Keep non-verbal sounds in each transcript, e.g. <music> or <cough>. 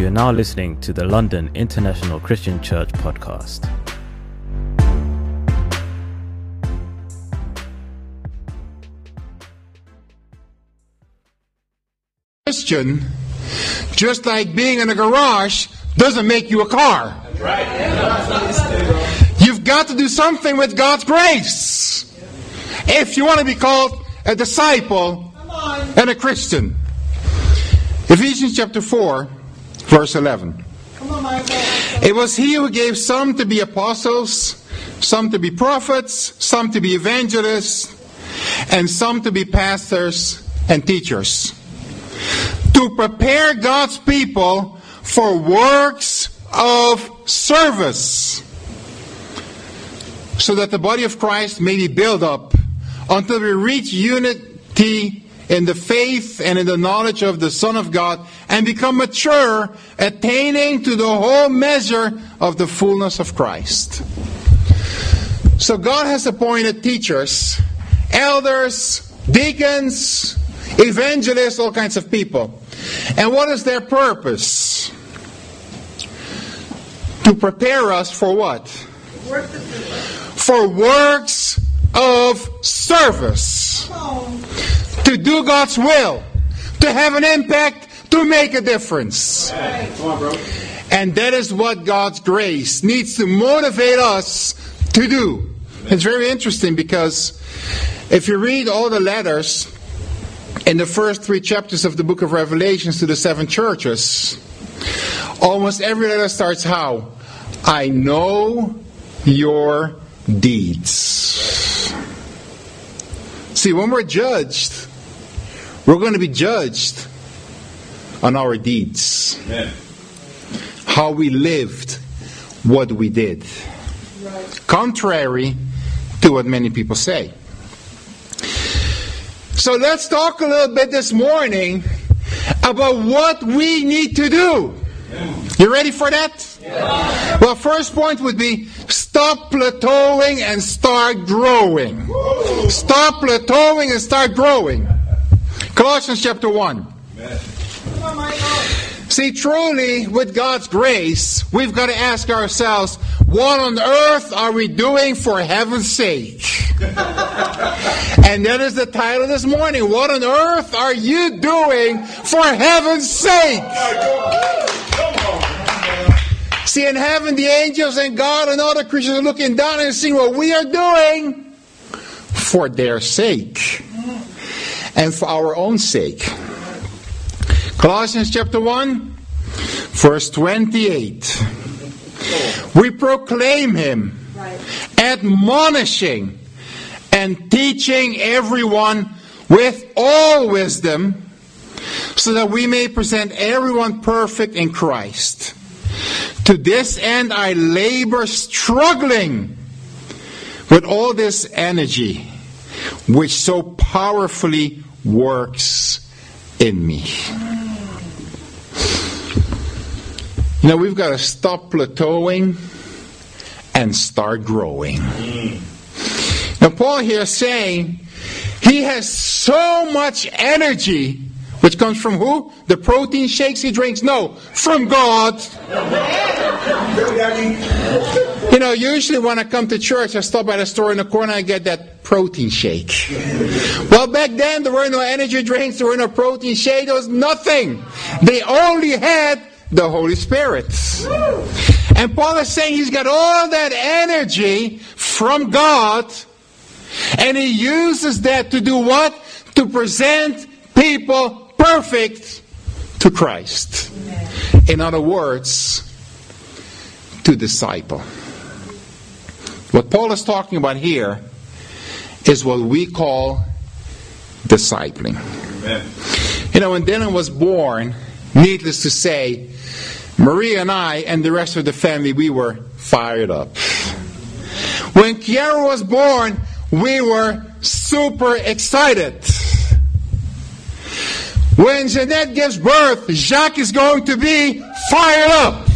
You are now listening to the London International Christian Church podcast. Christian, just like being in a garage, doesn't make you a car. You've got to do something with God's grace if you want to be called a disciple and a Christian. Ephesians chapter 4, verse 11. It was he who gave some to be apostles, some to be prophets, some to be evangelists, and some to be pastors and teachers. To prepare God's people for works of service, so that the body of Christ may be built up until we reach unity in the faith and in the knowledge of the Son of God and become mature, attaining to the whole measure of the fullness of Christ. So God has appointed teachers, elders, deacons, evangelists, all kinds of people. And what is their purpose? To prepare us for what? For works of service. To do God's will. To have an impact. To make a difference. And that is what God's grace needs to motivate us to do. It's very interesting because if you read all the letters in the first three chapters of the book of Revelations to the seven churches, almost every letter starts how? I know your deeds. See, when we're judged, we're going to be judged on our deeds. Amen. How we lived, what we did. Contrary to what many people say. So let's talk a little bit this morning about what we need to do. You ready for that? Well, first point would be stop plateauing and start growing. Stop plateauing and start growing. Colossians chapter 1. See, truly, with God's grace, we've got to ask ourselves, what on earth are we doing for heaven's sake? <laughs> and that is the title this morning. What on earth are you doing for heaven's sake? See, in heaven, the angels and God and the creatures are looking down and seeing what we are doing for their sake and for our own sake. Colossians chapter 1, verse 28. We proclaim him, admonishing and teaching everyone with all wisdom, so that we may present everyone perfect in Christ. To this end I labor struggling with all this energy which so powerfully works in me. Now we've got to stop plateauing and start growing. Now Paul here saying he has so much energy, which comes from who? The protein shakes he drinks? No, from God. You know, usually when I come to church, I stop at a store in the corner and get that protein shake. Well, back then there were no energy drinks, there were no protein shake, there was nothing. They only had the Holy Spirit. And Paul is saying he's got all that energy from God, and he uses that to do what? To present people perfect to Christ. In other words, to disciple. What Paul is talking about here is what we call discipling. Amen. You know, when Dylan was born, needless to say, Maria and I and the rest of the family, we were fired up. When Kiara was born, we were super excited. When Jeanette gives birth, Jacques is going to be fired up.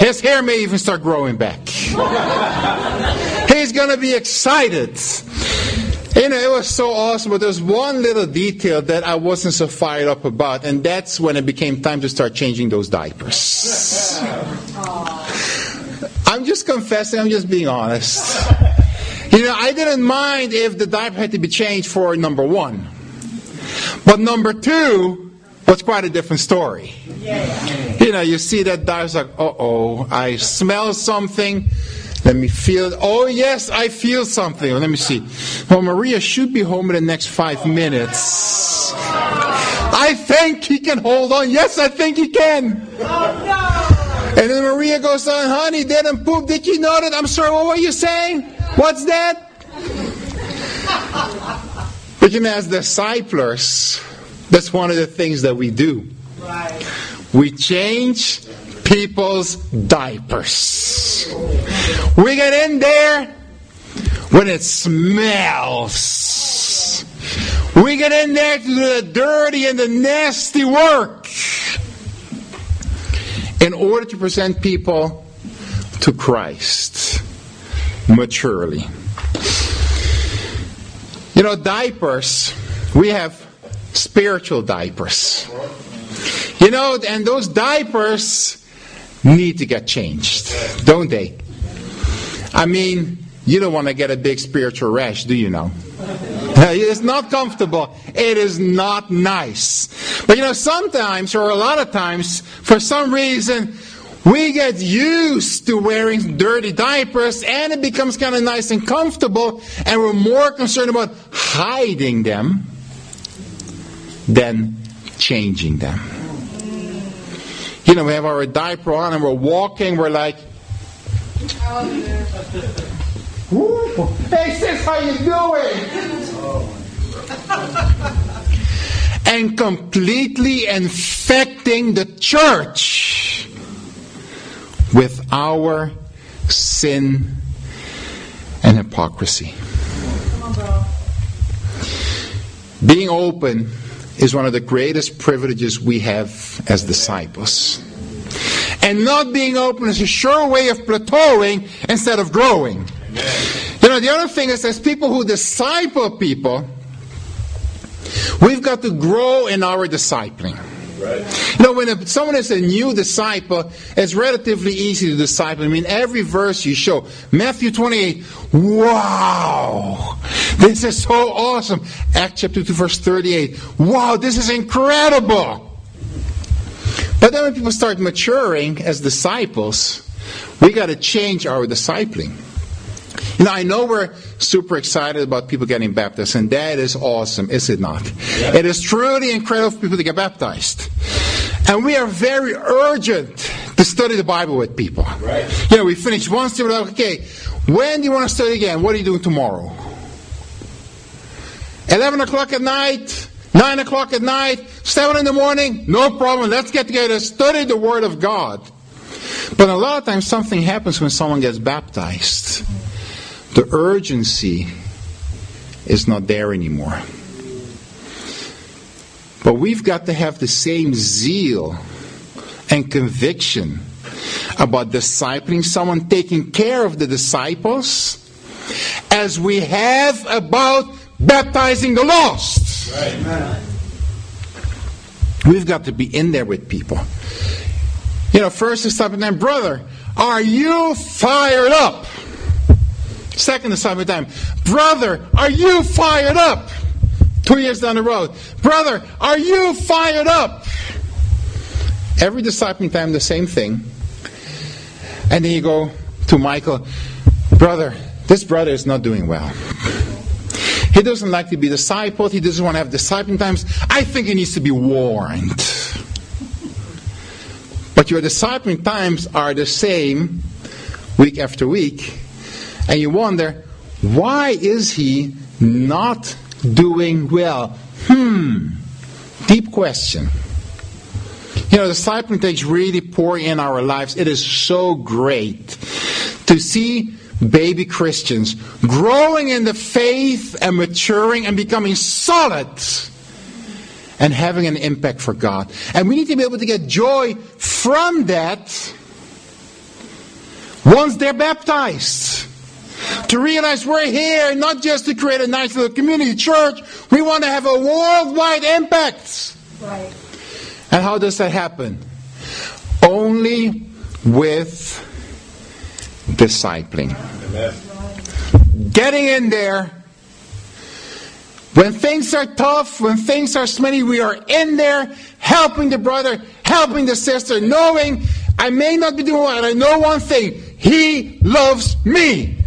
His hair may even start growing back. <laughs> He's going to be excited. You know, it was so awesome, but there's one little detail that I wasn't so fired up about, and that's when it became time to start changing those diapers. <laughs> I'm just confessing, I'm just being honest. You know, I didn't mind if the diaper had to be changed for number one. But number two was quite a different story. You know, you see that diaper's like, uh oh, I smell something. Let me feel. Oh, yes, I feel something. Let me see. Well, Maria should be home in the next five minutes. I think he can hold on. Yes, I think he can. Oh, no. And then Maria goes on, honey, didn't poop. Did you know that? I'm sorry, what were you saying? What's that? But you know, as disciples, that's one of the things that we do. Right. We change people's diapers. We get in there when it smells. We get in there to do the dirty and the nasty work in order to present people to Christ maturely. You know, diapers, we have spiritual diapers. You know, and those diapers need to get changed, don't they? I mean, you don't want to get a big spiritual rash, do you know? <laughs> It's not comfortable. It is not nice. But you know, sometimes, or a lot of times, for some reason, we get used to wearing dirty diapers and it becomes kind of nice and comfortable, and we're more concerned about hiding them than changing them. You know, we have our diaper on and we're walking, we're like, <laughs> Hey sis, how you doing? and completely infecting the church with our sin and hypocrisy. Being open is one of the greatest privileges we have as disciples. And not being open is a sure way of plateauing instead of growing. You know, the other thing is, as people who disciple people, we've got to grow in our discipling. Right. You know, when a, someone is a new disciple, it's relatively easy to disciple. I mean, every verse you show, Matthew 28, wow, this is so awesome. Acts chapter 2, verse 38, wow, this is incredible. But then when people start maturing as disciples, we got to change our discipling. You know, I know we're super excited about people getting baptized, and that is awesome, is it not? Yeah. It is truly incredible for people to get baptized. And we are very urgent to study the Bible with people. Right. You know, we finish one student, like, okay, when do you want to study again? What are you doing tomorrow? 11 o'clock at night? 9 o'clock at night? 7 in the morning? No problem. Let's get together, study the Word of God. But a lot of times something happens when someone gets baptized the urgency is not there anymore. But we've got to have the same zeal and conviction about discipling someone, taking care of the disciples, as we have about baptizing the lost. Right. We've got to be in there with people. You know, first disciple, then brother, are you fired up? Second assignment time. Brother, are you fired up? Two years down the road. Brother, are you fired up? Every discipling time, the same thing. And then you go to Michael, brother, this brother is not doing well. He doesn't like to be discipled. He doesn't want to have discipling times. I think he needs to be warned. But your discipling times are the same week after week. And you wonder, why is he not doing well? Hmm. Deep question. You know, the discipling takes really pour in our lives. It is so great to see baby Christians growing in the faith and maturing and becoming solid and having an impact for God. And we need to be able to get joy from that once they're baptized. To realize we're here not just to create a nice little community church, we want to have a worldwide impact. Right. And how does that happen? Only with discipling. Amen. Getting in there. When things are tough, when things are smelly, we are in there helping the brother, helping the sister, knowing I may not be doing what I know one thing. He loves me.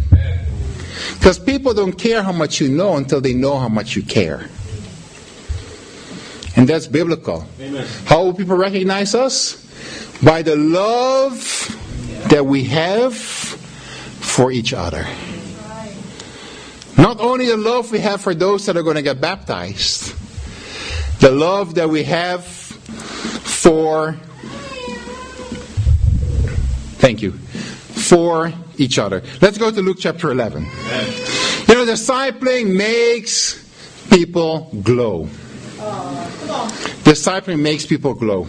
Because people don't care how much you know until they know how much you care. And that's biblical. Amen. How will people recognize us? By the love that we have for each other. Not only the love we have for those that are going to get baptized, the love that we have for, thank you, for each other. Let's go to Luke chapter 11. You know, discipling makes people glow. Discipling makes people glow.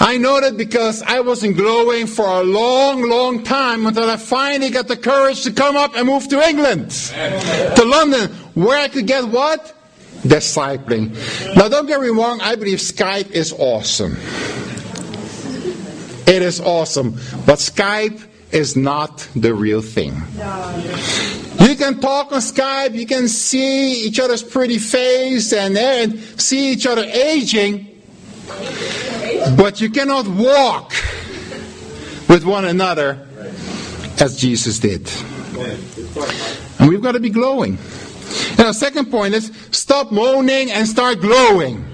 I know that because I wasn't glowing for a long, long time until I finally got the courage to come up and move to England, to London, where I could get what? Discipling. Now, don't get me wrong, I believe Skype is awesome. It is awesome. But Skype is not the real thing. You can talk on Skype, you can see each other's pretty face and, and see each other aging, but you cannot walk with one another as Jesus did. And we've got to be glowing. And the second point is stop moaning and start glowing.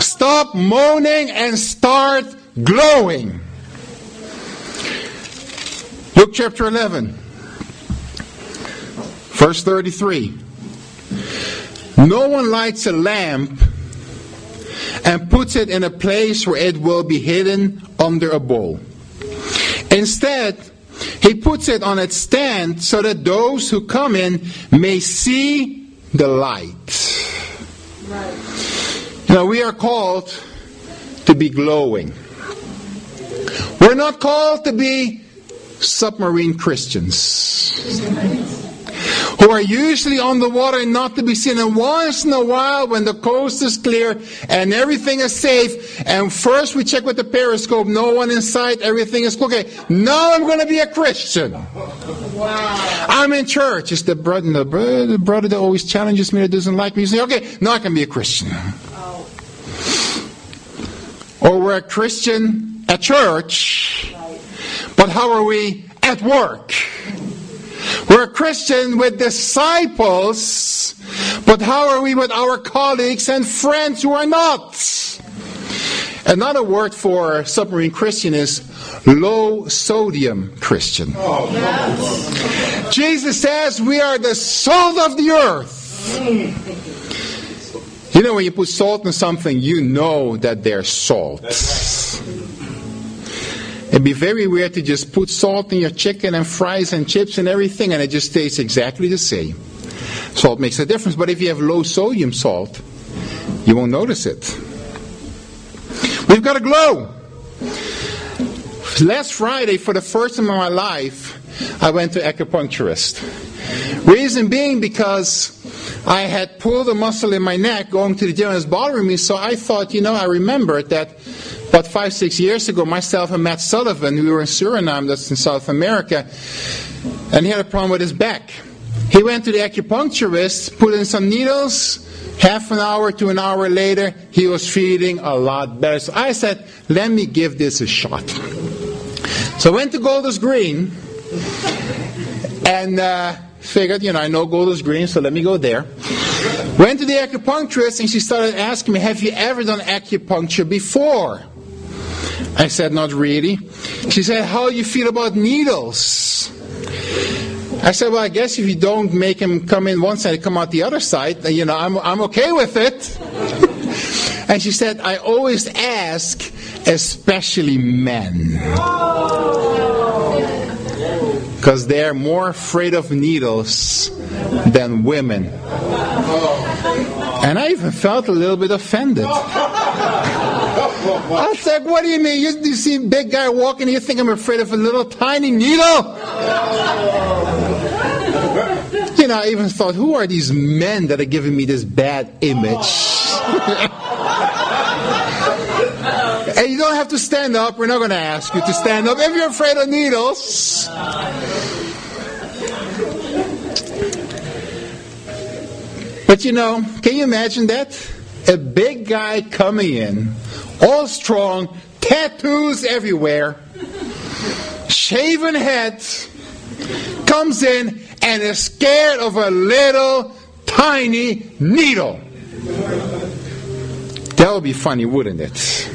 Stop moaning and start glowing. Luke chapter 11, verse 33. No one lights a lamp and puts it in a place where it will be hidden under a bowl. Instead, he puts it on its stand so that those who come in may see the light. Right. Now, we are called to be glowing. We're not called to be submarine Christians who are usually on the water and not to be seen. And once in a while, when the coast is clear and everything is safe, and first we check with the periscope, no one in sight, everything is okay. Now I'm going to be a Christian. Wow. I'm in church. It's the brother, the brother, the brother that always challenges me that doesn't like me. You say, okay, now I can be a Christian. Oh. Or we're a Christian at church but how are we at work? We're a Christian with disciples, but how are we with our colleagues and friends who are not? Another word for submarine Christian is low sodium Christian. Yes. Jesus says we are the salt of the earth. You know, when you put salt in something, you know that there's salt. It'd be very weird to just put salt in your chicken and fries and chips and everything and it just tastes exactly the same. Salt makes a difference, but if you have low sodium salt, you won't notice it. We've got a glow. Last Friday, for the first time in my life, I went to acupuncturist. Reason being because I had pulled a muscle in my neck going to the gym and it was bothering me, so I thought, you know, I remembered that about five, six years ago, myself and Matt Sullivan, we were in Suriname, that's in South America, and he had a problem with his back. He went to the acupuncturist, put in some needles. Half an hour to an hour later, he was feeling a lot better. So I said, let me give this a shot. So I went to Golders Green and uh, figured, you know, I know Golders Green, so let me go there. Went to the acupuncturist and she started asking me, have you ever done acupuncture before? I said, Not really. She said, How do you feel about needles? I said, Well, I guess if you don't make them come in one side, come out the other side, you know, I'm, I'm okay with it. <laughs> and she said, I always ask, especially men. Because they're more afraid of needles than women. And I even felt a little bit offended. <laughs> I like, what do you mean? You, you see a big guy walking, you think I'm afraid of a little tiny needle? you know, I even thought, who are these men that are giving me this bad image? <laughs> and you don't have to stand up. We're not going to ask you to stand up if you're afraid of needles. But you know, can you imagine that? A big guy coming in, all strong, tattoos everywhere, shaven head, comes in and is scared of a little tiny needle. That would be funny, wouldn't it?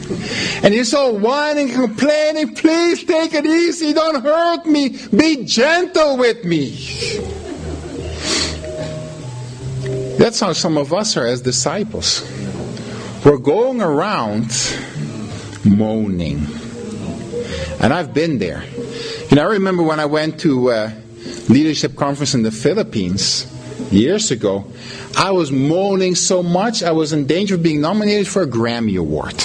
And he's all whining, complaining, please take it easy, don't hurt me, be gentle with me. That's how some of us are as disciples. We're going around moaning. And I've been there. You know, I remember when I went to a leadership conference in the Philippines years ago, I was moaning so much I was in danger of being nominated for a Grammy Award.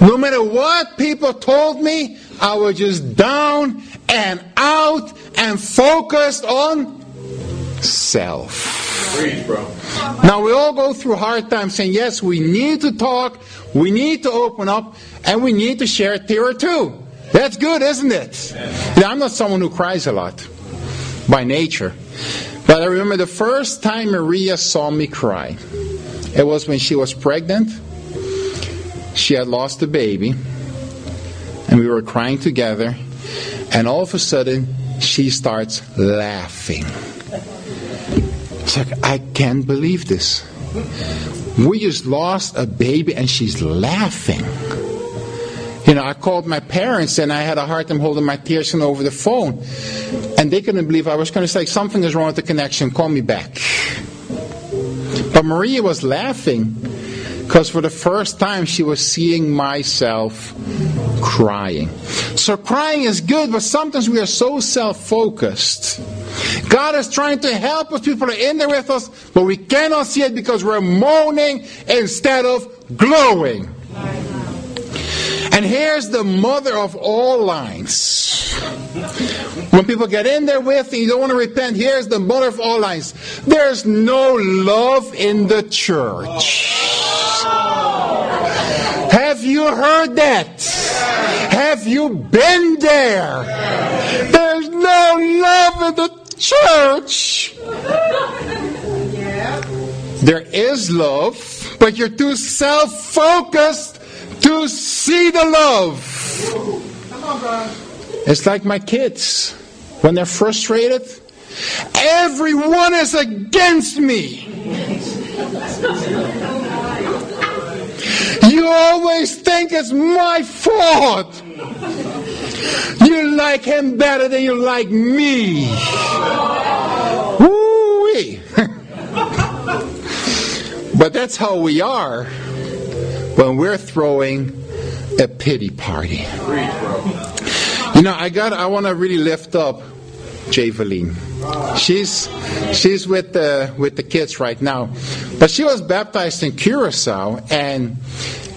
no matter what people told me, I was just down and out and focused on self. Now we all go through hard times saying, yes, we need to talk, we need to open up, and we need to share a tear or two. That's good, isn't it? I'm not someone who cries a lot by nature. But I remember the first time Maria saw me cry. It was when she was pregnant. She had lost a baby. And we were crying together. And all of a sudden, she starts laughing. It's like, I can't believe this. We just lost a baby and she's laughing. You know, I called my parents and I had a hard time holding my tears in over the phone. And they couldn't believe I was going to say, something is wrong with the connection, call me back. But Maria was laughing because for the first time she was seeing myself crying. So crying is good, but sometimes we are so self focused. God is trying to help us. People are in there with us, but we cannot see it because we're moaning instead of glowing. And here's the mother of all lines. When people get in there with and you don't want to repent, here's the mother of all lines. There's no love in the church. Have you heard that? Have you been there? There's no love in the church. There is love, but you're too self focused to see the love. Come on, bro. It's like my kids. When they're frustrated, everyone is against me. You always think it's my fault. You like him better than you like me. Woo-wee. <laughs> but that's how we are when we're throwing a pity party. You know, I got I want to really lift up Javeline. She's she's with the with the kids right now. But she was baptized in Curacao and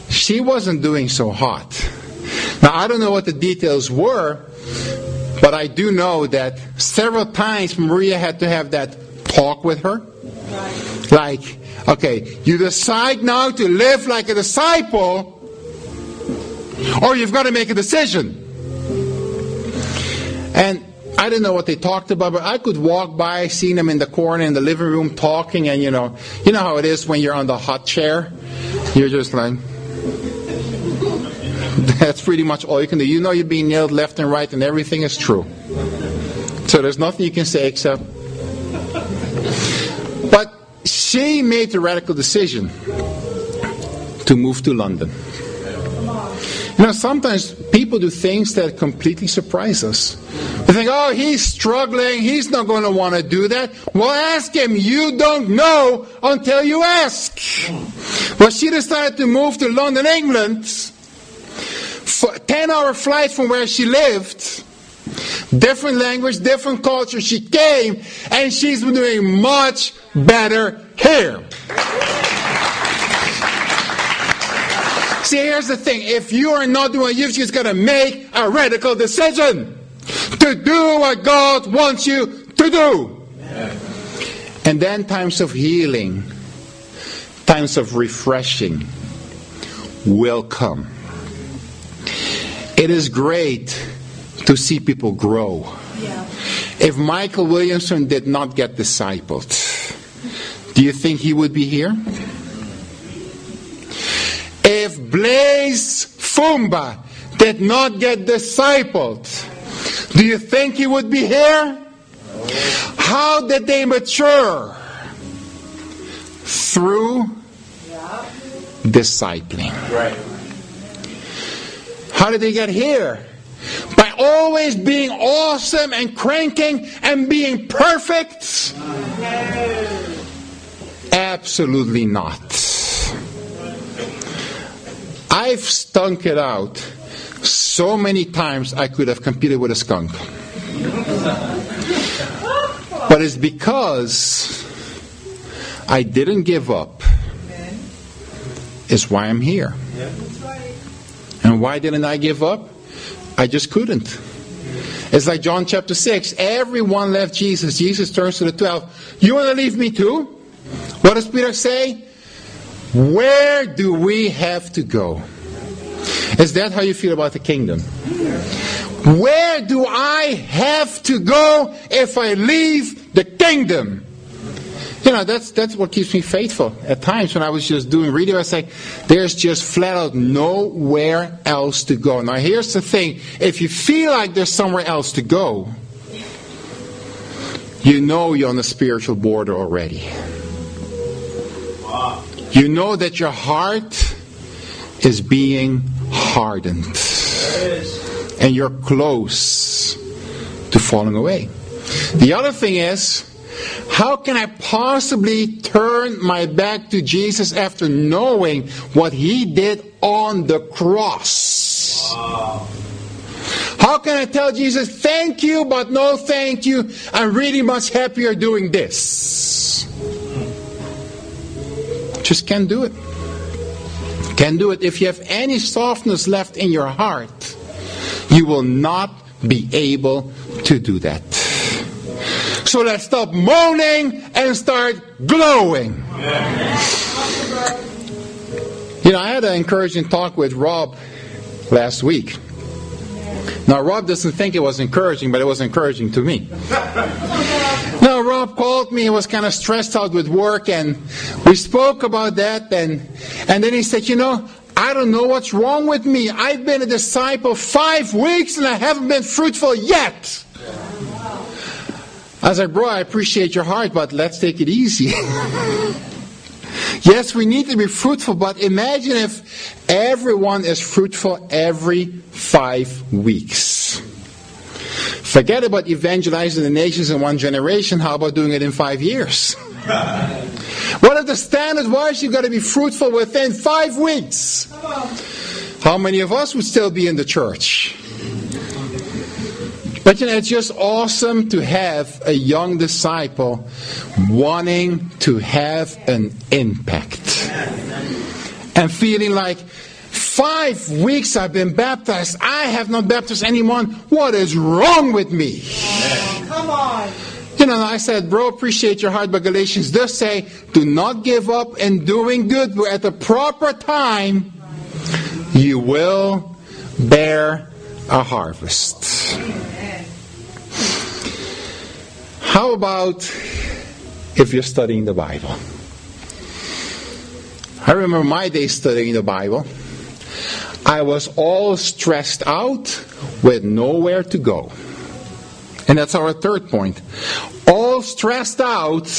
she wasn't doing so hot. Now I don't know what the details were, but I do know that several times Maria had to have that talk with her. Like Okay, you decide now to live like a disciple, or you've got to make a decision. And I didn't know what they talked about, but I could walk by, seeing them in the corner in the living room talking, and you know, you know how it is when you're on the hot chair. You're just like, <laughs> that's pretty much all you can do. You know you're being nailed left and right, and everything is true. So there's nothing you can say except But she made the radical decision to move to London. You know, sometimes people do things that completely surprise us. They think, oh, he's struggling. He's not going to want to do that. Well, ask him. You don't know until you ask. Well, she decided to move to London, England, for 10 hour flight from where she lived. Different language, different culture. She came and she's been doing much better here. See, here's the thing. If you are not doing what you're just going to make a radical decision to do what God wants you to do. And then times of healing, times of refreshing will come. It is great to see people grow. Yeah. If Michael Williamson did not get discipled, do you think he would be here? If Blaise Fumba did not get discipled, do you think he would be here? How did they mature? Through discipling. Right. How did they get here? By always being awesome and cranking and being perfect? Absolutely not. I've stunk it out so many times I could have competed with a skunk. But it's because I didn't give up, is why I'm here. And why didn't I give up? I just couldn't. It's like John chapter 6. Everyone left Jesus. Jesus turns to the 12. You want to leave me too? What does Peter say? Where do we have to go? Is that how you feel about the kingdom? Where do I have to go if I leave the kingdom? You know, that's that's what keeps me faithful. At times when I was just doing radio, I say, there's just flat out nowhere else to go. Now here's the thing. If you feel like there's somewhere else to go, you know you're on the spiritual border already. Wow. You know that your heart is being hardened. And you're close to falling away. The other thing is, how can I possibly turn my back to Jesus after knowing what he did on the cross? Wow. How can I tell Jesus, thank you, but no thank you? I'm really much happier doing this. Just can't do it. Can't do it. If you have any softness left in your heart, you will not be able to do that. So let's stop moaning and start glowing. You know, I had an encouraging talk with Rob last week. Now, Rob doesn't think it was encouraging, but it was encouraging to me. Now, Rob called me. He was kind of stressed out with work, and we spoke about that. And, and then he said, You know, I don't know what's wrong with me. I've been a disciple five weeks, and I haven't been fruitful yet. I was like, Bro, I appreciate your heart, but let's take it easy. <laughs> yes, we need to be fruitful, but imagine if everyone is fruitful every five weeks. Forget about evangelizing the nations in one generation. How about doing it in five years? <laughs> what if the standard was you got to be fruitful within five weeks? How many of us would still be in the church? But you know, it's just awesome to have a young disciple wanting to have an impact and feeling like five weeks I've been baptized. I have not baptized anyone. What is wrong with me? Come on. You know, I said, bro, appreciate your heart, but Galatians does say, do not give up in doing good, but at the proper time, you will bear a harvest. How about if you're studying the Bible? I remember my days studying the Bible. I was all stressed out with nowhere to go. And that's our third point. All stressed out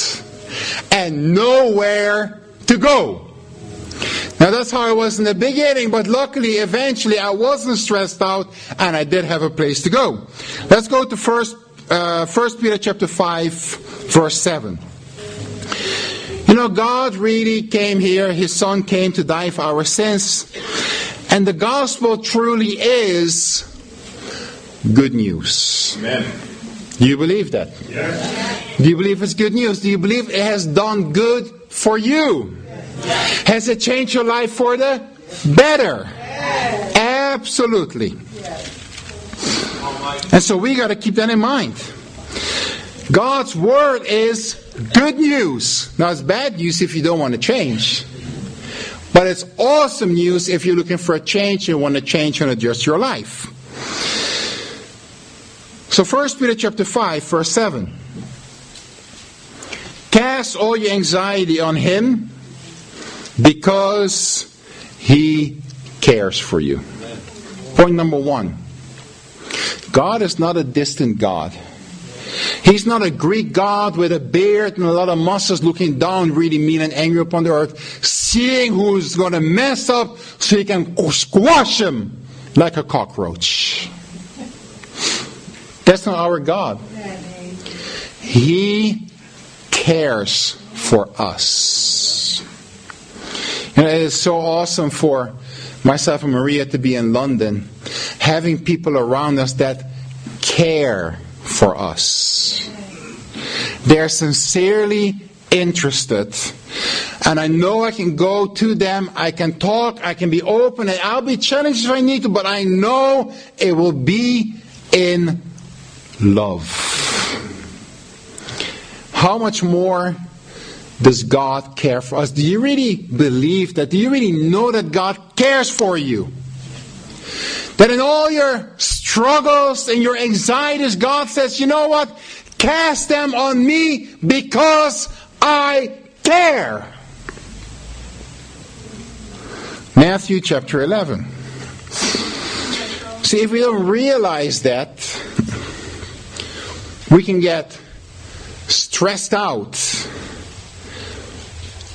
and nowhere to go. Now that's how I was in the beginning, but luckily, eventually, I wasn't stressed out and I did have a place to go. Let's go to first, uh, First Peter chapter five, verse seven. You know, God really came here. His Son came to die for our sins, and the gospel truly is good news. Amen. Do you believe that? Yes. Do you believe it's good news? Do you believe it has done good for you? Yes. Has it changed your life for the better? Yes. Absolutely. And so we got to keep that in mind. God's word is good news. Now, it's bad news if you don't want to change. But it's awesome news if you're looking for a change, and want to change and adjust your life. So 1 Peter chapter 5, verse 7. Cast all your anxiety on him because he cares for you. Point number one. God is not a distant God. He's not a Greek God with a beard and a lot of muscles looking down really mean and angry upon the earth, seeing who's going to mess up so he can squash him like a cockroach. That's not our God. He cares for us. And it is so awesome for myself and Maria to be in London, having people around us that care for us. They're sincerely interested. And I know I can go to them, I can talk, I can be open, and I'll be challenged if I need to, but I know it will be in love. How much more does God care for us? Do you really believe that? Do you really know that God cares for you? That in all your struggles and your anxieties, God says, you know what? Cast them on me because I care. Matthew chapter 11. See, if we don't realize that, we can get stressed out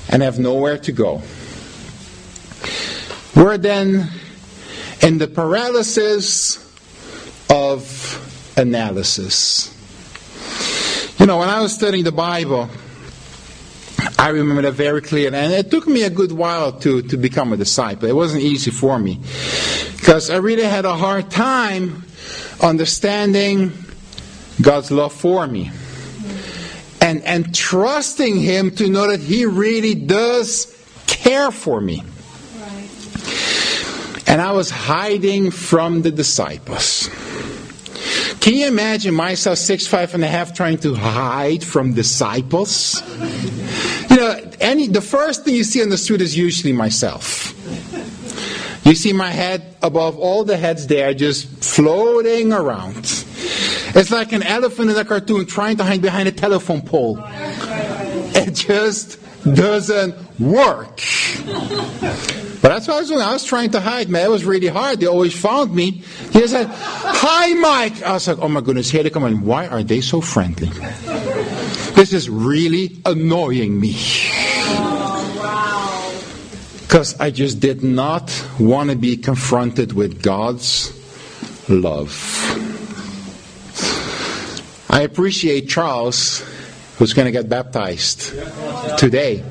and have nowhere to go. We're then in the paralysis of analysis. You know, when I was studying the Bible, I remember that very clearly, and it took me a good while to, to become a disciple. It wasn't easy for me because I really had a hard time understanding God's love for me and, and trusting Him to know that He really does care for me. And I was hiding from the disciples. Can you imagine myself, six, five and a half, trying to hide from disciples? You know, any the first thing you see on the street is usually myself. You see my head above all the heads there, just floating around. It's like an elephant in a cartoon trying to hide behind a telephone pole. It just doesn't work. But that's what I was doing. I was trying to hide, man. It was really hard. They always found me. He said, Hi, Mike. I was like, Oh my goodness, here they come. And why are they so friendly? This is really annoying me. Because I just did not want to be confronted with God's love. I appreciate Charles, who's going to get baptized today.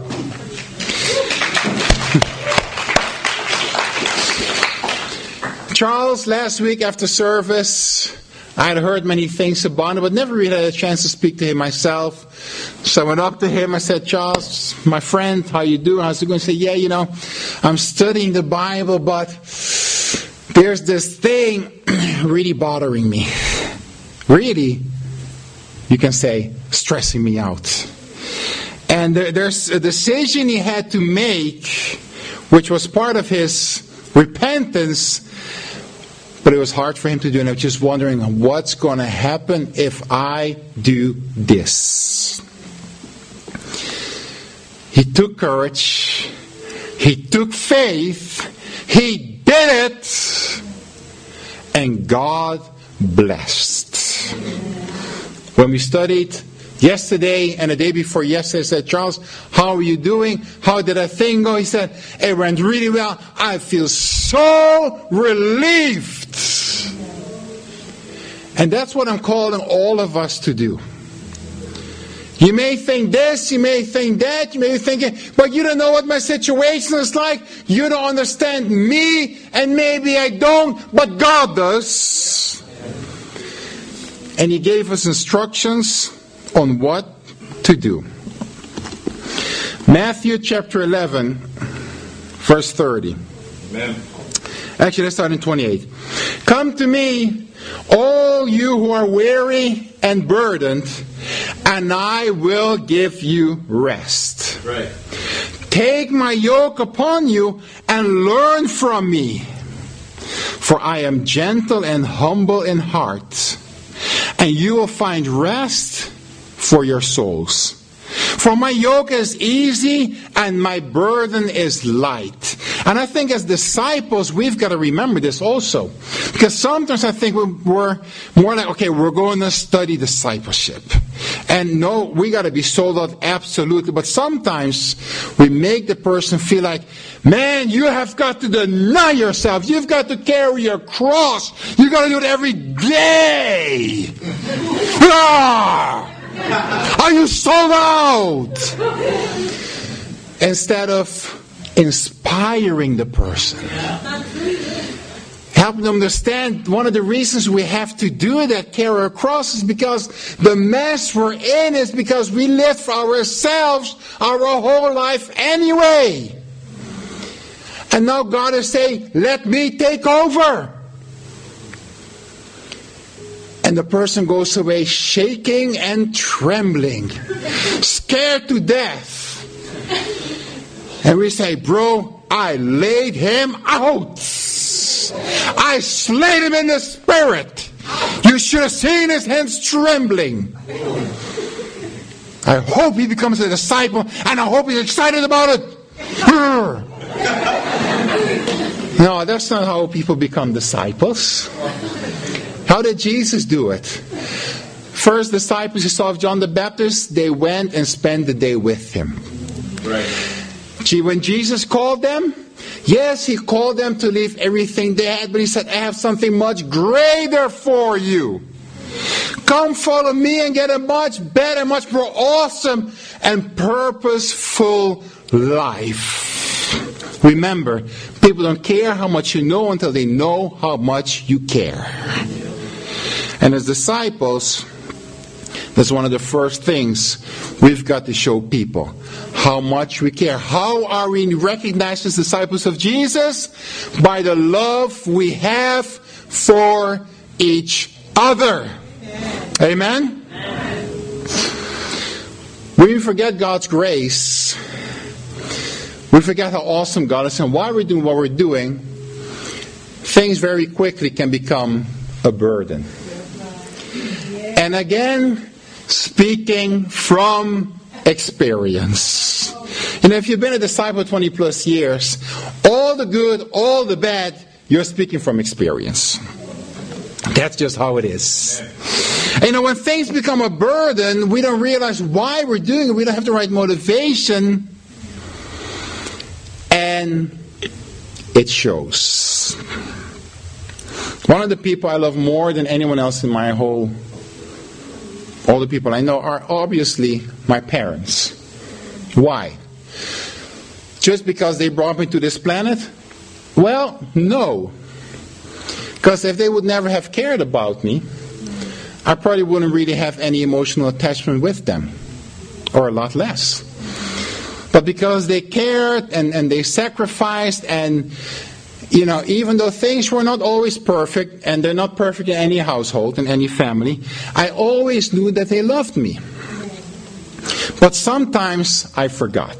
Charles, last week after service, I had heard many things about him, but never really had a chance to speak to him myself. So I went up to him. I said, Charles, my friend, how you doing? I was going to say, yeah, you know, I'm studying the Bible, but there's this thing <clears throat> really bothering me. Really, you can say, stressing me out. And there's a decision he had to make, which was part of his repentance, but it was hard for him to do, and I was just wondering what's going to happen if I do this. He took courage, he took faith, he did it, and God blessed. When we studied yesterday and the day before yesterday, I said, Charles, how are you doing? How did that thing go? He said, it went really well. I feel so relieved. And that's what I'm calling all of us to do. You may think this, you may think that, you may be thinking, but you don't know what my situation is like. You don't understand me, and maybe I don't, but God does. And He gave us instructions on what to do. Matthew chapter 11, verse 30. Amen. Actually, let's start in 28. Come to me, all you who are weary and burdened, and I will give you rest. Right. Take my yoke upon you and learn from me. For I am gentle and humble in heart, and you will find rest for your souls. For my yoke is easy and my burden is light. And I think as disciples, we've got to remember this also. Because sometimes I think we're more like, okay, we're going to study discipleship. And no, we got to be sold out absolutely. But sometimes we make the person feel like, man, you have got to deny yourself. You've got to carry your cross. You've got to do it every day. ah! Are you sold out? Instead of inspiring the person. Helping them understand one of the reasons we have to do that, carry our cross, is because the mess we're in is because we live for ourselves our whole life anyway. And now God is saying, let me take over. And the person goes away shaking and trembling, scared to death. We say, Bro, I laid him out. I slayed him in the spirit. You should have seen his hands trembling. I hope he becomes a disciple and I hope he's excited about it. <laughs> No, that's not how people become disciples. How did Jesus do it? First disciples he saw of John the Baptist, they went and spent the day with him. Right. See, when Jesus called them, yes, he called them to leave everything they had, but he said, I have something much greater for you. Come follow me and get a much better, much more awesome and purposeful life. Remember, people don't care how much you know until they know how much you care. And as disciples, that's one of the first things we've got to show people how much we care. How are we recognized as disciples of Jesus? By the love we have for each other. Amen? When we forget God's grace, we forget how awesome God is and why we're doing what we're doing, things very quickly can become a burden. And again, speaking from experience. You know, if you've been a disciple 20 plus years, all the good, all the bad, you're speaking from experience. That's just how it is. And you know, when things become a burden, we don't realize why we're doing it. We don't have the right motivation. And it shows. One of the people I love more than anyone else in my whole all the people I know are obviously my parents. Why? Just because they brought me to this planet? Well, no. Because if they would never have cared about me, I probably wouldn't really have any emotional attachment with them, or a lot less. But because they cared and, and they sacrificed and you know, even though things were not always perfect, and they're not perfect in any household, in any family, I always knew that they loved me. But sometimes I forgot.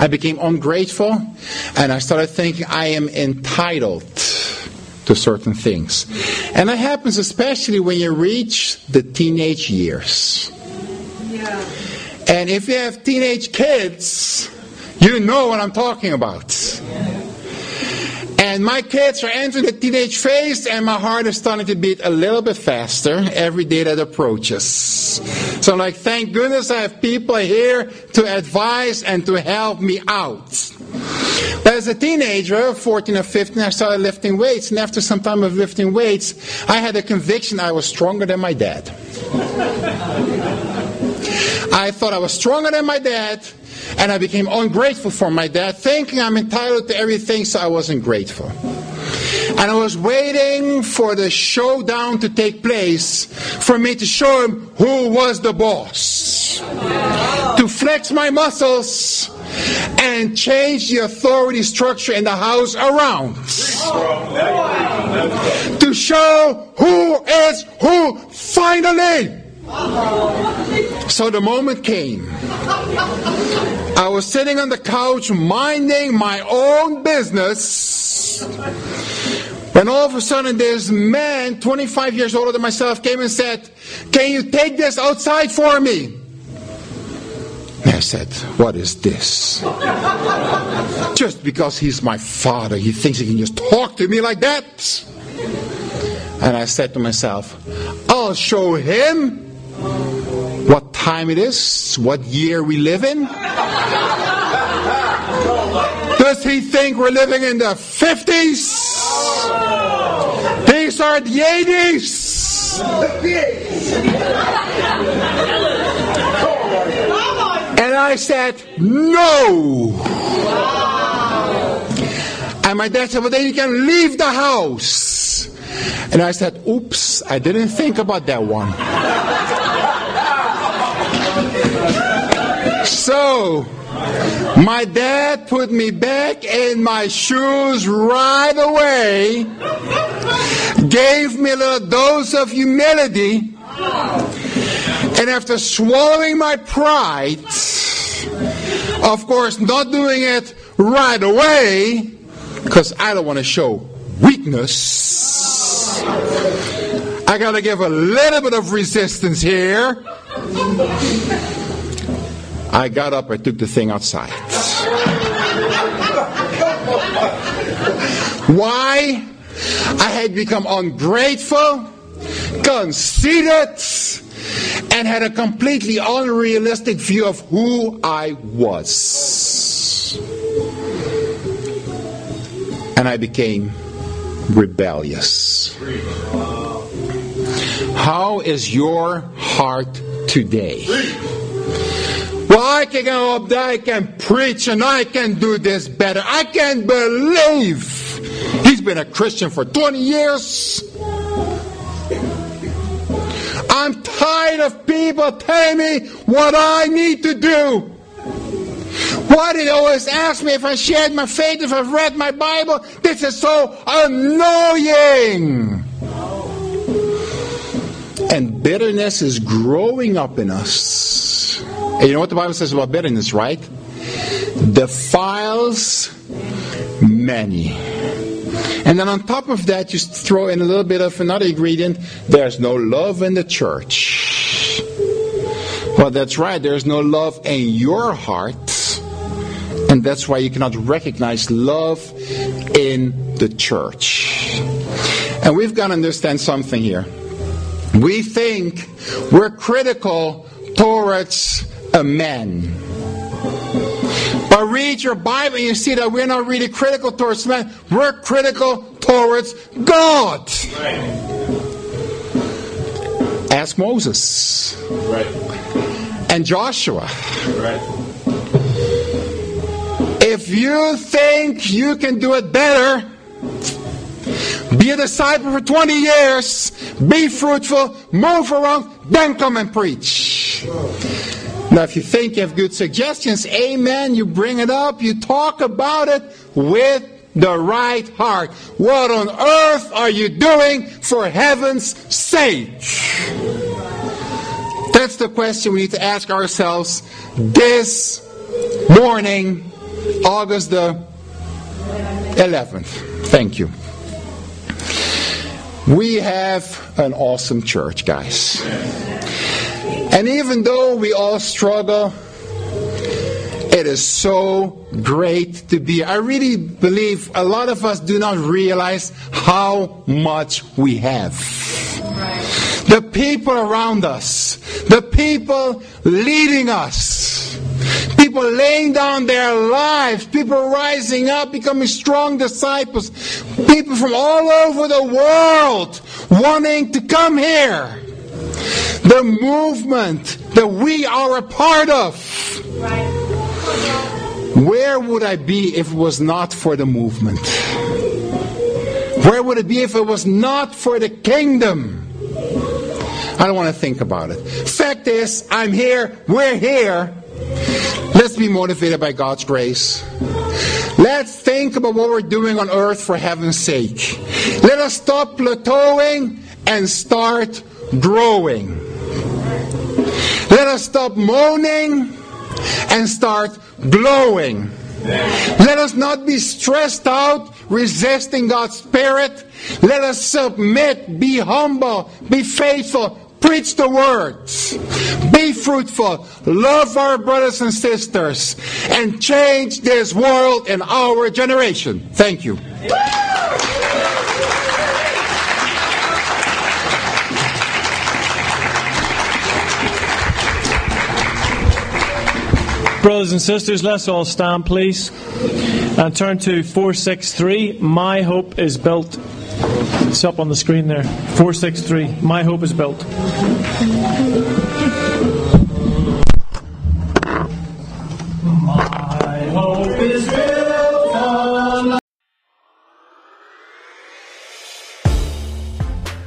I became ungrateful, and I started thinking I am entitled to certain things. And that happens especially when you reach the teenage years. Yeah. And if you have teenage kids, you know what I'm talking about. And my kids are entering the teenage phase, and my heart is starting to beat a little bit faster every day that approaches. So I'm like, thank goodness I have people here to advise and to help me out. But as a teenager, 14 or 15, I started lifting weights, and after some time of lifting weights, I had a conviction I was stronger than my dad. I thought I was stronger than my dad, and I became ungrateful for my dad, thinking I'm entitled to everything, so I wasn't grateful. And I was waiting for the showdown to take place for me to show him who was the boss. To flex my muscles and change the authority structure in the house around. To show who is who finally. So the moment came. I was sitting on the couch minding my own business. When all of a sudden this man, 25 years older than myself, came and said, Can you take this outside for me? I said, What is this? just because he's my father, he thinks he can just talk to me like that. And I said to myself, I'll show him what time it is, what year we live in. Does he think we're living in the 50s? These are the 80s. And I said, no. And my dad said, well, then you can leave the house. And I said, oops, I didn't think about that one. So, my dad put me back in my shoes right away, gave me a little dose of humility, and after swallowing my pride, of course, not doing it right away, because I don't want to show weakness. I got to give a little bit of resistance here. I got up, I took the thing outside. Why? I had become ungrateful, conceited, and had a completely unrealistic view of who I was. And I became rebellious. How is your heart today? Well, I can go up there, I can preach, and I can do this better. I can't believe he's been a Christian for 20 years. I'm tired of people telling me what I need to do. Why do they always ask me if I shared my faith, if I've read my Bible? This is so annoying. And bitterness is growing up in us. And you know what the Bible says about bitterness, right? Defiles many. And then on top of that, you throw in a little bit of another ingredient. There's no love in the church. Well, that's right. There's no love in your heart. And that's why you cannot recognize love in the church. And we've got to understand something here. We think we're critical towards a man. But read your Bible you see that we're not really critical towards men. We're critical towards God. Right. Ask Moses Right. and Joshua. Right. If you think you can do it better, be a disciple for 20 years, be fruitful, move around, then come and preach. Now, if you think you have good suggestions, amen, you bring it up, you talk about it with the right heart. What on earth are you doing for heaven's sake? That's the question we need to ask ourselves this morning, August the 11th. Thank you. We have an awesome church, guys. And even though we all struggle, it is so great to be. I really believe a lot of us do not realize how much we have. The people around us, the people leading us, people laying down their lives, people rising up, becoming strong disciples, people from all over the world wanting to come here. The movement that we are a part of. Where would I be if it was not for the movement? Where would it be if it was not for the kingdom? I don't want to think about it. Fact is, I'm here, we're here. Let's be motivated by God's grace. Let's think about what we're doing on earth for heaven's sake. Let us stop plateauing and start growing. Let us stop moaning and start glowing. Let us not be stressed out, resisting God's Spirit. Let us submit, be humble, be faithful, preach the words, be fruitful, love our brothers and sisters, and change this world and our generation. Thank you. Brothers and sisters, let's all stand, please, and turn to 463. My hope is built. It's up on the screen there. 463. My hope is built.